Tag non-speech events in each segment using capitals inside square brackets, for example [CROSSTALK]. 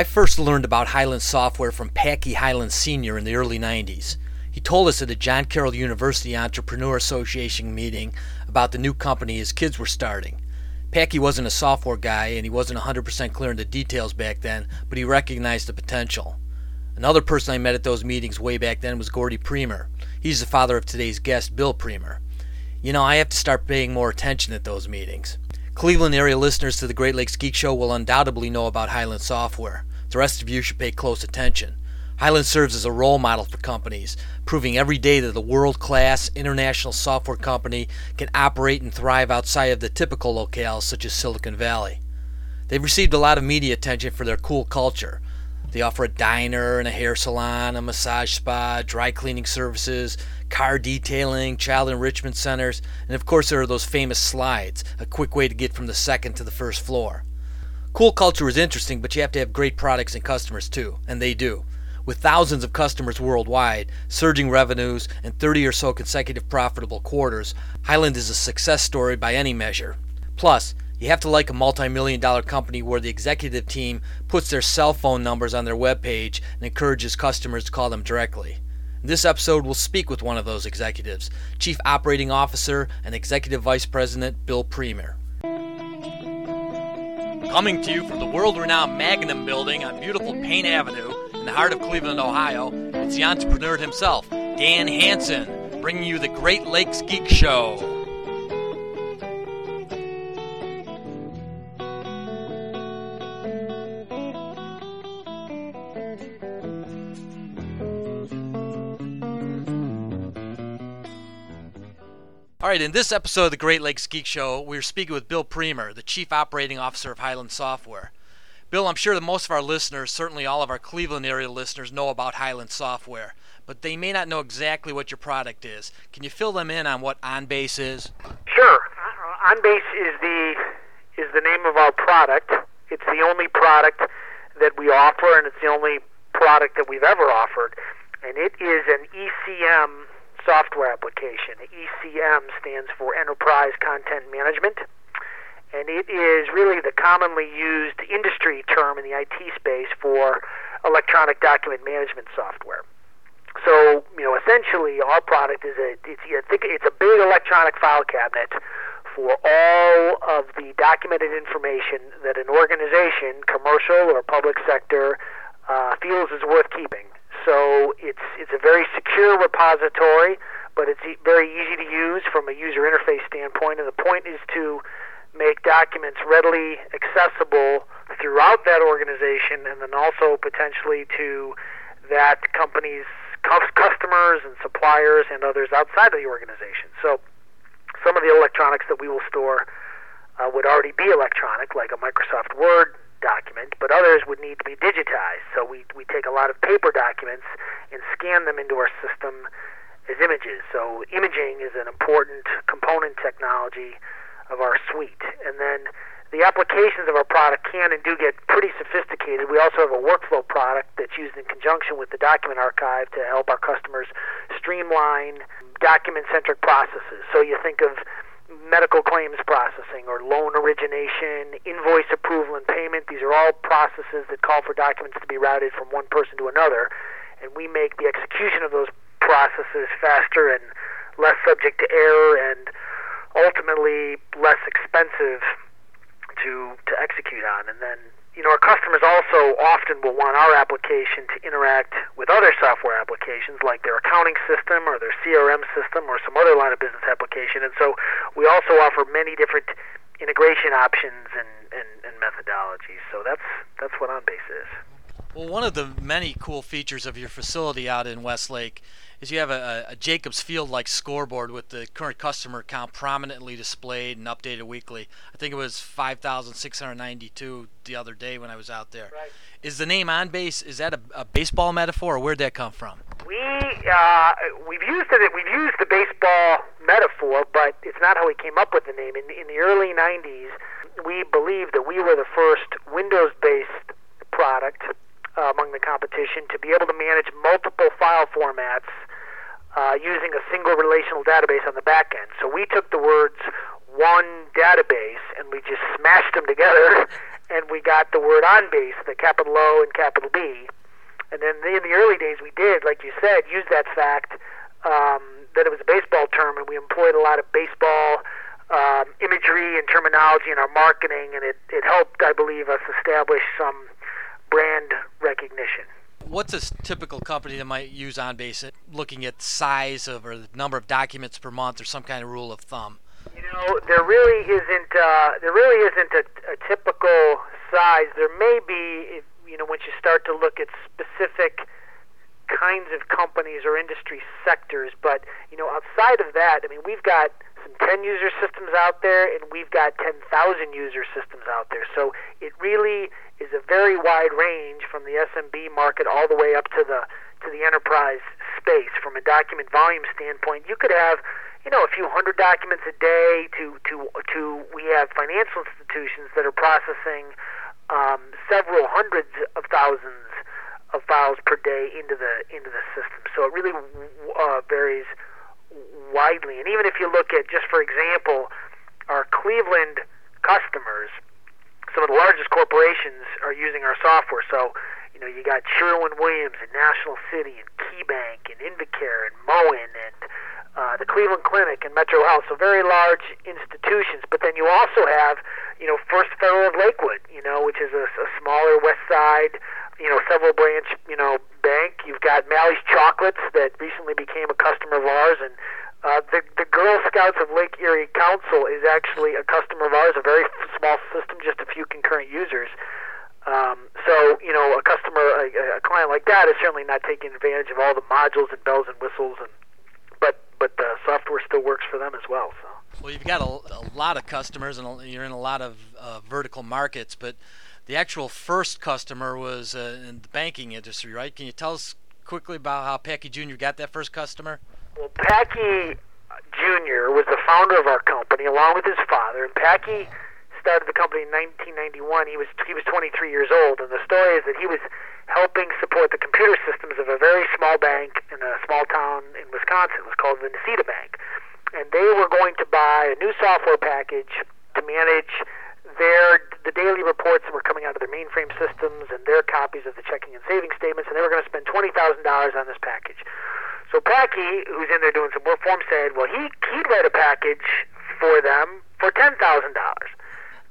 I first learned about Hyland software from Packy Hyland Sr. in the early 90s. He told us at a John Carroll University Entrepreneur Association meeting about the new company his kids were starting. Packy wasn't a software guy and he wasn't 100% clear in the details back then, but he recognized the potential. Another person I met at those meetings way back then was Gordy Priemer. He's the father of today's guest, Bill Priemer. You know, I have to start paying more attention at those meetings. Cleveland area listeners to the Great Lakes Geek Show will undoubtedly know about Hyland Software. The rest of you should pay close attention. Hyland serves as a role model for companies, proving every day that a world class international software company can operate and thrive outside of the typical locales such as Silicon Valley. They've received a lot of media attention for their cool culture, they offer a diner and a hair salon, a massage spa, dry cleaning services, car detailing, child enrichment centers, and of course there are those famous slides, a quick way to get from the second to the first floor. Cool culture is interesting, but you have to have great products and customers too, and they do. With thousands of customers worldwide, surging revenues, and 30 or so consecutive profitable quarters, Hyland is a success story by any measure. Plus, you have to like a multi million dollar company where the executive team puts their cell phone numbers on their webpage and encourages customers to call them directly. In this episode, we'll speak with one of those executives, Chief Operating Officer and Executive Vice President Bill Priemer. Coming to you from the world renowned Magnum building on beautiful Payne Avenue in the heart of Cleveland, Ohio, it's the entrepreneur himself, Dan Hanson, bringing you the Great Lakes Geek Show. Right, in this episode of the Great Lakes Geek Show, we're speaking with Bill Priemer, the Chief Operating Officer of Hyland Software. Bill, I'm sure that most of our listeners, certainly all of our Cleveland area listeners, know about Hyland Software, but they may not know exactly what your product is. Can you fill them in on what OnBase is? Sure. OnBase is the is the name of our product. It's the only product that we offer, and it's the only product that we've ever offered, and it is an ECM software application. ECM stands for Enterprise Content Management, and it is really the commonly used industry term in the IT space for electronic document management software. So, you know, essentially, our product is a it's, it's a big electronic file cabinet for all of the documented information that an organization, commercial or public sector, uh, feels is worth keeping. So it's it's a very secure repository, but it's e- very easy to use from a user interface standpoint. And the point is to make documents readily accessible throughout that organization, and then also potentially to that company's customers and suppliers and others outside of the organization. So some of the electronics that we will store uh, would already be electronic, like a Microsoft Word document, but others would need to be digitized. So we, we take a lot of paper documents and scan them into our system as images. So imaging is an important component technology of our suite. And then the applications of our product can and do get pretty sophisticated. We also have a workflow product that's used in conjunction with the document archive to help our customers streamline document centric processes. So you think of medical claims origination, invoice approval and payment. These are all processes that call for documents to be routed from one person to another, and we make the execution of those processes faster and less subject to error and ultimately less expensive to to execute on. And then you know, our customers also often will want our application to interact with other software applications like their accounting system or their CRM system or some other line of business application. And so we also offer many different integration options and, and, and methodologies. So that's that's what OnBase is. Well, one of the many cool features of your facility out in Westlake is you have a, a Jacobs Field like scoreboard with the current customer count prominently displayed and updated weekly. I think it was 5,692 the other day when I was out there. Right. Is the name OnBase is that a, a baseball metaphor or where'd that come from? We uh, we've used it. We've used the baseball metaphor, but it's not how we came up with the name. In, in the early '90s, we believed that we were the first Windows-based product uh, among the competition to be able to manage multiple file formats uh, using a single relational database on the back end. So we took the words one database and we just smashed them together [LAUGHS] and we got the word on base, the capital O and capital B. And then in the early days, we did, like you said, use that fact um, that it was a baseball term, and we employed a lot of baseball um, imagery and terminology in our marketing, and it, it helped, I believe, us establish some brand recognition. What's a typical company that might use OnBase it, looking at size of or the number of documents per month or some kind of rule of thumb? You know, there really isn't uh, there really isn't a, a typical size. There may be, you know, once you start to look at specific kinds of companies or industry sectors, but you know, outside of that, I mean, we've got some 10 user systems out there, and we've got 10,000 user systems out there. So it really is a very wide range from the SMB market all the way up to the to the enterprise space. From a document volume standpoint, you could have you know a few hundred documents a day to to to we have financial institutions that are processing um, several hundreds of thousands of files per day into the into the system. So it really uh, varies widely. And even if you look at, just for example, our Cleveland customers, some of the largest corporations are using our software. So, you know, you got Sherwin Williams and National City and KeyBank and Invacare and Moen and uh, the Cleveland Clinic and Metro Health. So very large institutions. But then you also have, you know, First Federal of Lakewood, you know, which is a, a smaller West Side you know, several branch, you know, bank. You've got Malley's Chocolates that recently became a customer of ours, and uh, the the Girl Scouts of Lake Erie Council is actually a customer of ours. A very small system, just a few concurrent users. Um, so you know, a customer, a, a client like that is certainly not taking advantage of all the modules and bells and whistles, and but but the software still works for them as well. So. Well, you've got a, a lot of customers, and you're in a lot of uh, vertical markets, but the actual first customer was uh, in the banking industry, right? Can you tell us quickly about how Packy Jr. got that first customer? Well, Packy Jr. was the founder of our company along with his father, and Packy started the company in 1991. He was he was 23 years old, and the story is that he was helping support the computer systems of a very small bank in a small town in Wisconsin. It was called the Necedah Bank, and they were going to buy a new software package to manage their the daily reports that were coming out of their mainframe systems and their copies of the checking and saving statements, and they were going to spend twenty thousand dollars on this package. So Packy, who's in there doing some work for him, said, "Well, he he'd write a package for them for ten thousand dollars,"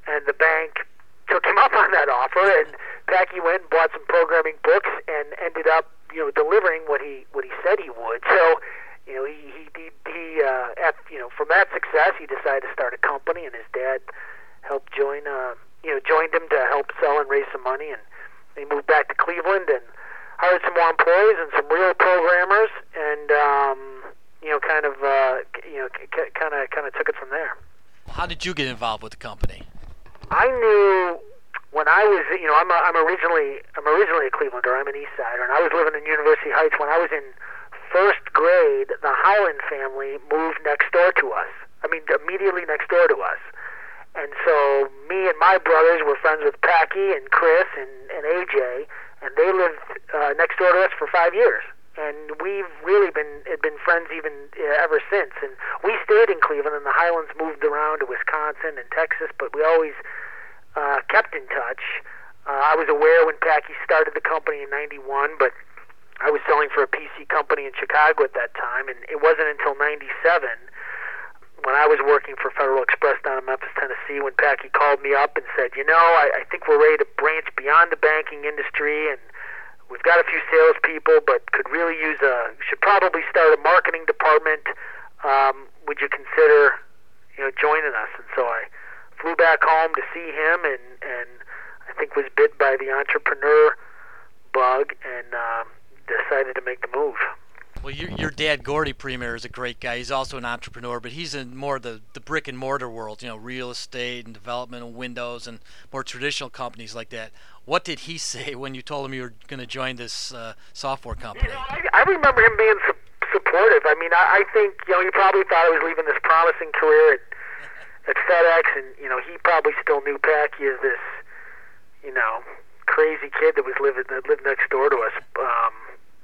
and the bank took him [LAUGHS] up on that offer, and Packy went and bought some programming books and ended up, you know, delivering what he what he said he would. So you know, he he he, he uh, at, you know from that success, he decided to start a company, and his dad helped join, uh, you know, joined him to help sell and raise some money, and he moved back to Cleveland and hired some more employees and some real programmers, and um, you know, kind of, uh, you know, kind of, kind of took it from there. How did you get involved with the company? I knew when I was, you know, I'm, a, I'm originally, I'm originally a Clevelander. I'm an East Sider, and I was living in University Heights when I was in first grade. The Hyland family moved next door to us. I mean, immediately next door to us. And so me and my brothers were friends with Packy and Chris and, and AJ, and they lived uh, next door to us for five years. And we've really been been friends even uh, ever since. And we stayed in Cleveland, and the Hylands moved around to Wisconsin and Texas, but we always uh, kept in touch. Uh, I was aware when Packy started the company in '91, but I was selling for a PC company in Chicago at that time, and it wasn't until '97 when I was working for Federal Express down in Memphis, Tennessee, when Packy called me up and said, you know, I, I think we're ready to branch beyond the banking industry, and we've got a few salespeople, but could really use a should probably start a marketing department. Um, would you consider, you know, joining us? And so I flew back home to see him, and and I think was bit by the entrepreneur bug, and um, decided to make the move. Well, your, your dad, Gordy Priemer, is a great guy. He's also an entrepreneur, but he's in more the, the brick and mortar world, you know, real estate and development and windows and more traditional companies like that. What did he [LAUGHS] say when you told him you were going to join this uh, software company? You know, I, I remember him being su- supportive. I mean, I, I think, you know, he probably thought I was leaving this promising career at, at FedEx, and, you know, he probably still knew Packy as this, you know, crazy kid that was living that lived next door to us. Um,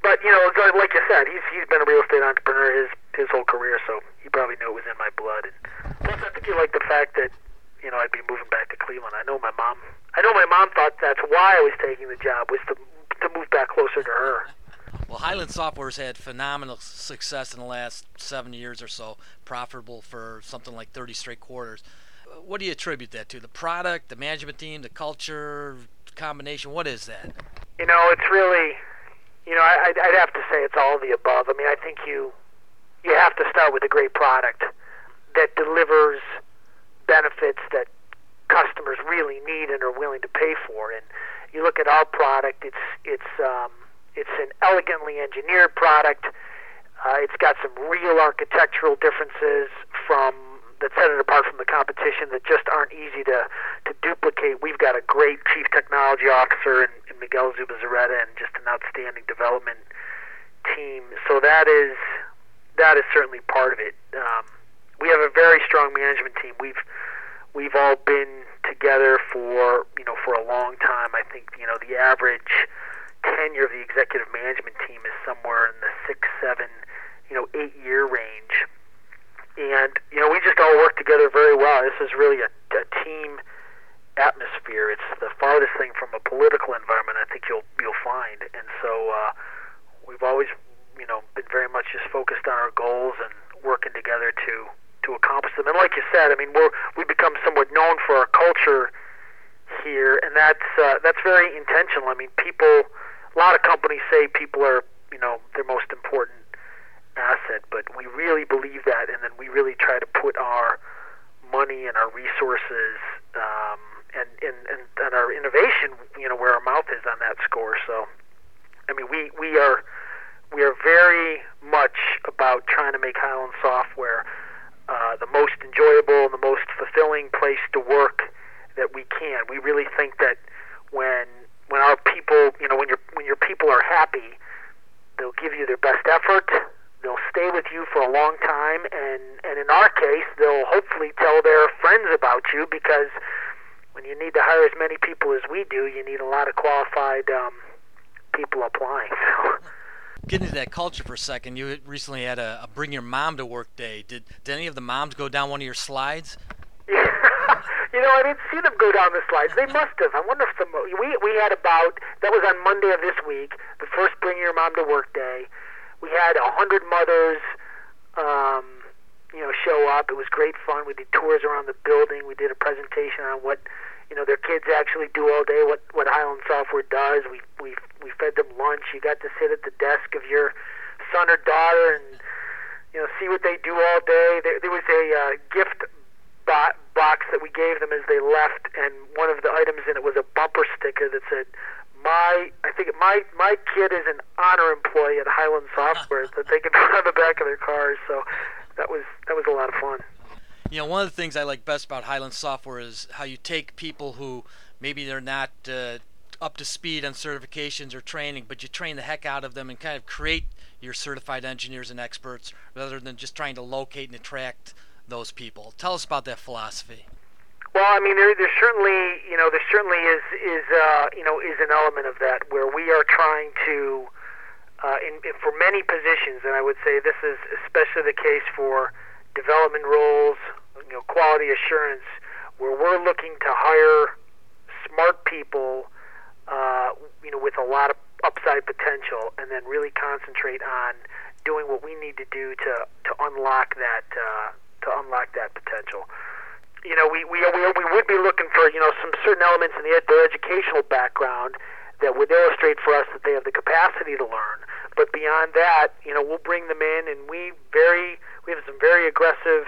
but you know, like you said, he's he's been a real estate entrepreneur his his whole career, so he probably knew it was in my blood. And plus, I think he liked the fact that you know I'd be moving back to Cleveland. I know my mom. I know my mom thought that's why I was taking the job was to to move back closer to her. Well, Hyland Software's had phenomenal success in the last seven years or so, profitable for something like 30 straight quarters. What do you attribute that to? The product, the management team, the culture combination? What is that? You know, it's really, you know, I, I'd have to say it's all of the above. I mean, I think you you have to start with a great product that delivers benefits that customers really need and are willing to pay for. And you look at our product; it's it's um, it's an elegantly engineered product. Uh, it's got some real architectural differences from that set it apart from the competition that just aren't easy to to duplicate. We've got a great chief technology officer in, in Miguel Zubizarreta and just an outstanding development team. So that is that is certainly part of it. Um, we have a very strong management team. We've we've all been together for you know for a long time. I think you know the average tenure of the executive management team is somewhere in the six, seven, you know, eight year range. And, you know, we just all work together very well. This is really a, a team atmosphere. It's the farthest thing from a political environment I think you'll you'll find. And so uh, we've always, you know, been very much just focused on our goals and working together to to accomplish them. And like you said, I mean, we're we become somewhat known for our culture here, and that's uh, that's very intentional. I mean, people a lot of companies say people are, you know, their most important asset, but we really believe that, and then we really try to put our money and our resources um, and, and, and, and our innovation, you know, where our mouth is on that score. So, I mean, we, we are we are very much about trying to make Hyland Software uh, the most enjoyable and the most fulfilling place to work that we can. We really think that when when our people, you know, when your when your people are happy, they'll give you their best effort. They'll stay with you for a long time, and and in our case, they'll hopefully tell their friends about you because when you need to hire as many people as we do, you need a lot of qualified um, people applying. [LAUGHS] So. Get into that culture for a second. You recently had a, a bring your mom to work day. Did did any of the moms go down one of your slides? Yeah. [LAUGHS] You know, I didn't see them go down the slides. They must have. I wonder if the we we had about that was on Monday of this week, the first Bring Your Mom to Work day. We had a hundred mothers, um, you know, show up. It was great fun. We did tours around the building. We did a presentation on what you know their kids actually do all day, what what Hyland Software does. We we we fed them lunch. You got to sit at the desk of your son or daughter and you know see what they do all day. There, there was a uh, gift box that we gave them as they left, and one of the items in it was a bumper sticker that said, "My, I think my my kid is an honor employee at Hyland Software that they can [LAUGHS] put on the back of their cars." So that was that was a lot of fun. You know, one of the things I like best about Hyland Software is how you take people who maybe they're not uh, up to speed on certifications or training, but you train the heck out of them and kind of create your certified engineers and experts rather than just trying to locate and attract those people. Tell us about that philosophy. Well, I mean, there, there certainly, you know, there certainly is is uh, you know is an element of that where we are trying to, uh, in, in, for many positions, and I would say this is especially the case for development roles, you know, quality assurance, where we're looking to hire smart people, uh, you know, with a lot of upside potential, and then really concentrate on doing what we need to do to to unlock that uh, to unlock that potential. You know, we, we, we, would be looking for, you know, some certain elements in the, their educational background that would illustrate for us that they have the capacity to learn. But beyond that, you know, we'll bring them in, and we very we have some very aggressive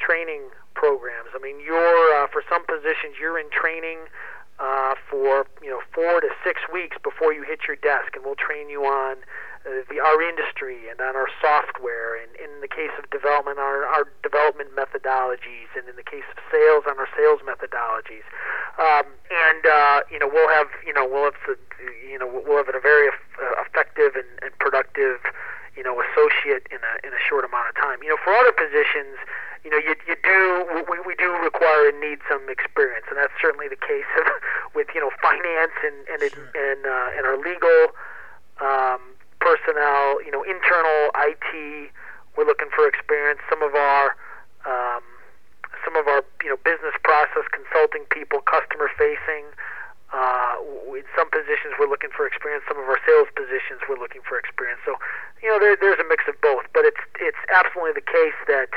training programs. I mean, you're uh, for some positions you're in training uh, for you know four to six weeks before you hit your desk, and we'll train you on uh, the our industry and on our software, and in the case of development, our, our development methodologies, and in the case of sales, on our sales methodologies. Um, and uh, you know, we'll have you know we'll have you know we'll have a very uh, effective and, and productive you know associate in a in a short amount of time. You know, for other positions, you know, you you do we, we do require and need some experience, and that's certainly the case of, [LAUGHS] with you know finance and and sure. and, uh, and our legal. Um, personnel, you know, internal IT. We're looking for experience. Some of our um, some of our you know business process consulting people, customer facing. Uh, in some positions, we're looking for experience. Some of our sales positions, we're looking for experience. So, you know, there, there's a mix of both. But it's it's absolutely the case that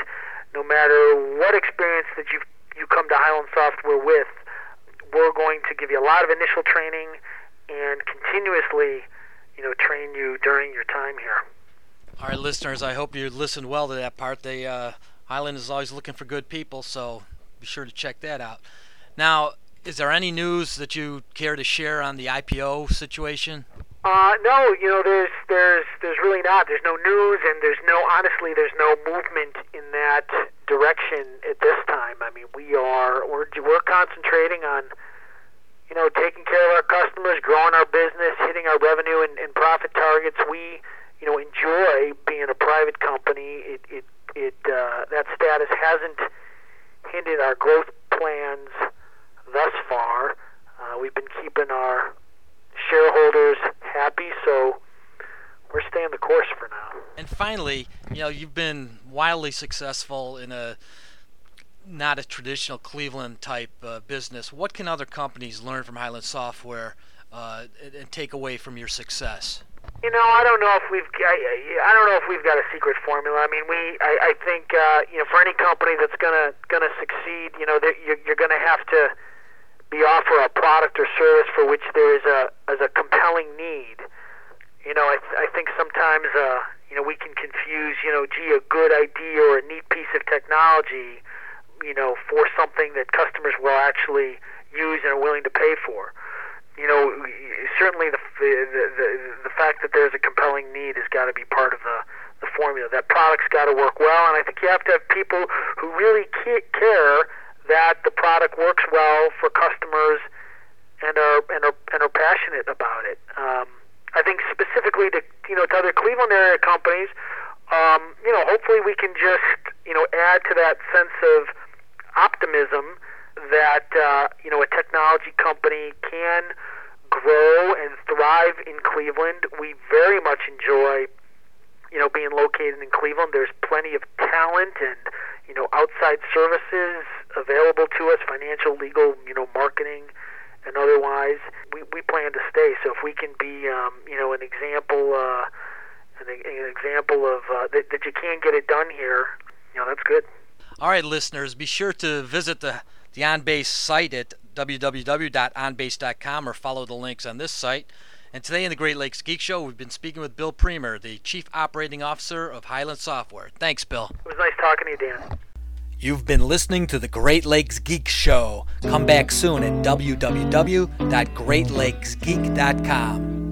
no matter what experience that you you come to Hyland Software with, we're going to give you a lot of initial training and continuously, you know, train you during your time here. All right, listeners, I hope you listened well to that part. They uh, Hyland is always looking for good people, so be sure to check that out. Now, is there any news that you care to share on the IPO situation? Uh, no, you know, there's there's there's really not. There's no news, and there's no honestly, there's no movement in that direction at this time. I mean, we are we're we're concentrating on you know taking care of our customers, growing our business, hitting our revenue and, and profit targets. We you know enjoy being a private company. It it it uh, that status hasn't hindered our growth plans thus far. Uh, we've been keeping our shareholders happy, so we're staying the course for now. And finally, you know, you've been wildly successful in a not a traditional Cleveland type uh, business. What can other companies learn from Hyland Software uh, and, and take away from your success? You know, I don't know if we've I, I don't know if we've got a secret formula. I mean, we I, I think uh, you know for any company that's gonna gonna succeed, you know, you're, you're gonna have to be offer a product or service for which there is a as a compelling need. You know, I th- I think sometimes uh, you know we can confuse you know gee a good idea or a neat piece of technology, you know, for something that customers will actually use and are willing to pay for. You know, certainly the the the, the fact that there's a compelling need has got to be part of the the formula. That product's got to work well, and I think you have to have people who really care that the product works well for customers and are and are, and are passionate about it. Um, I think specifically to you know to other Cleveland area companies, um, you know, hopefully we can just you know add to that sense of optimism that uh, you know a technology company can grow and thrive in Cleveland. We very much enjoy you know being located in Cleveland. There's plenty of talent and you know outside services available to us, financial, legal, you know, marketing, and otherwise. We, we plan to stay. So if we can be, um, you know, an example, uh, an, an example of uh, that, that you can get it done here, you know, that's good. All right, listeners, be sure to visit the the OnBase site at www.onbase.com or follow the links on this site. And today in the Great Lakes Geek Show, we've been speaking with Bill Priemer, the Chief Operating Officer of Hyland Software. Thanks, Bill. It was nice talking to you, Dan. You've been listening to the Great Lakes Geek Show. Come back soon at www.greatlakesgeek.com.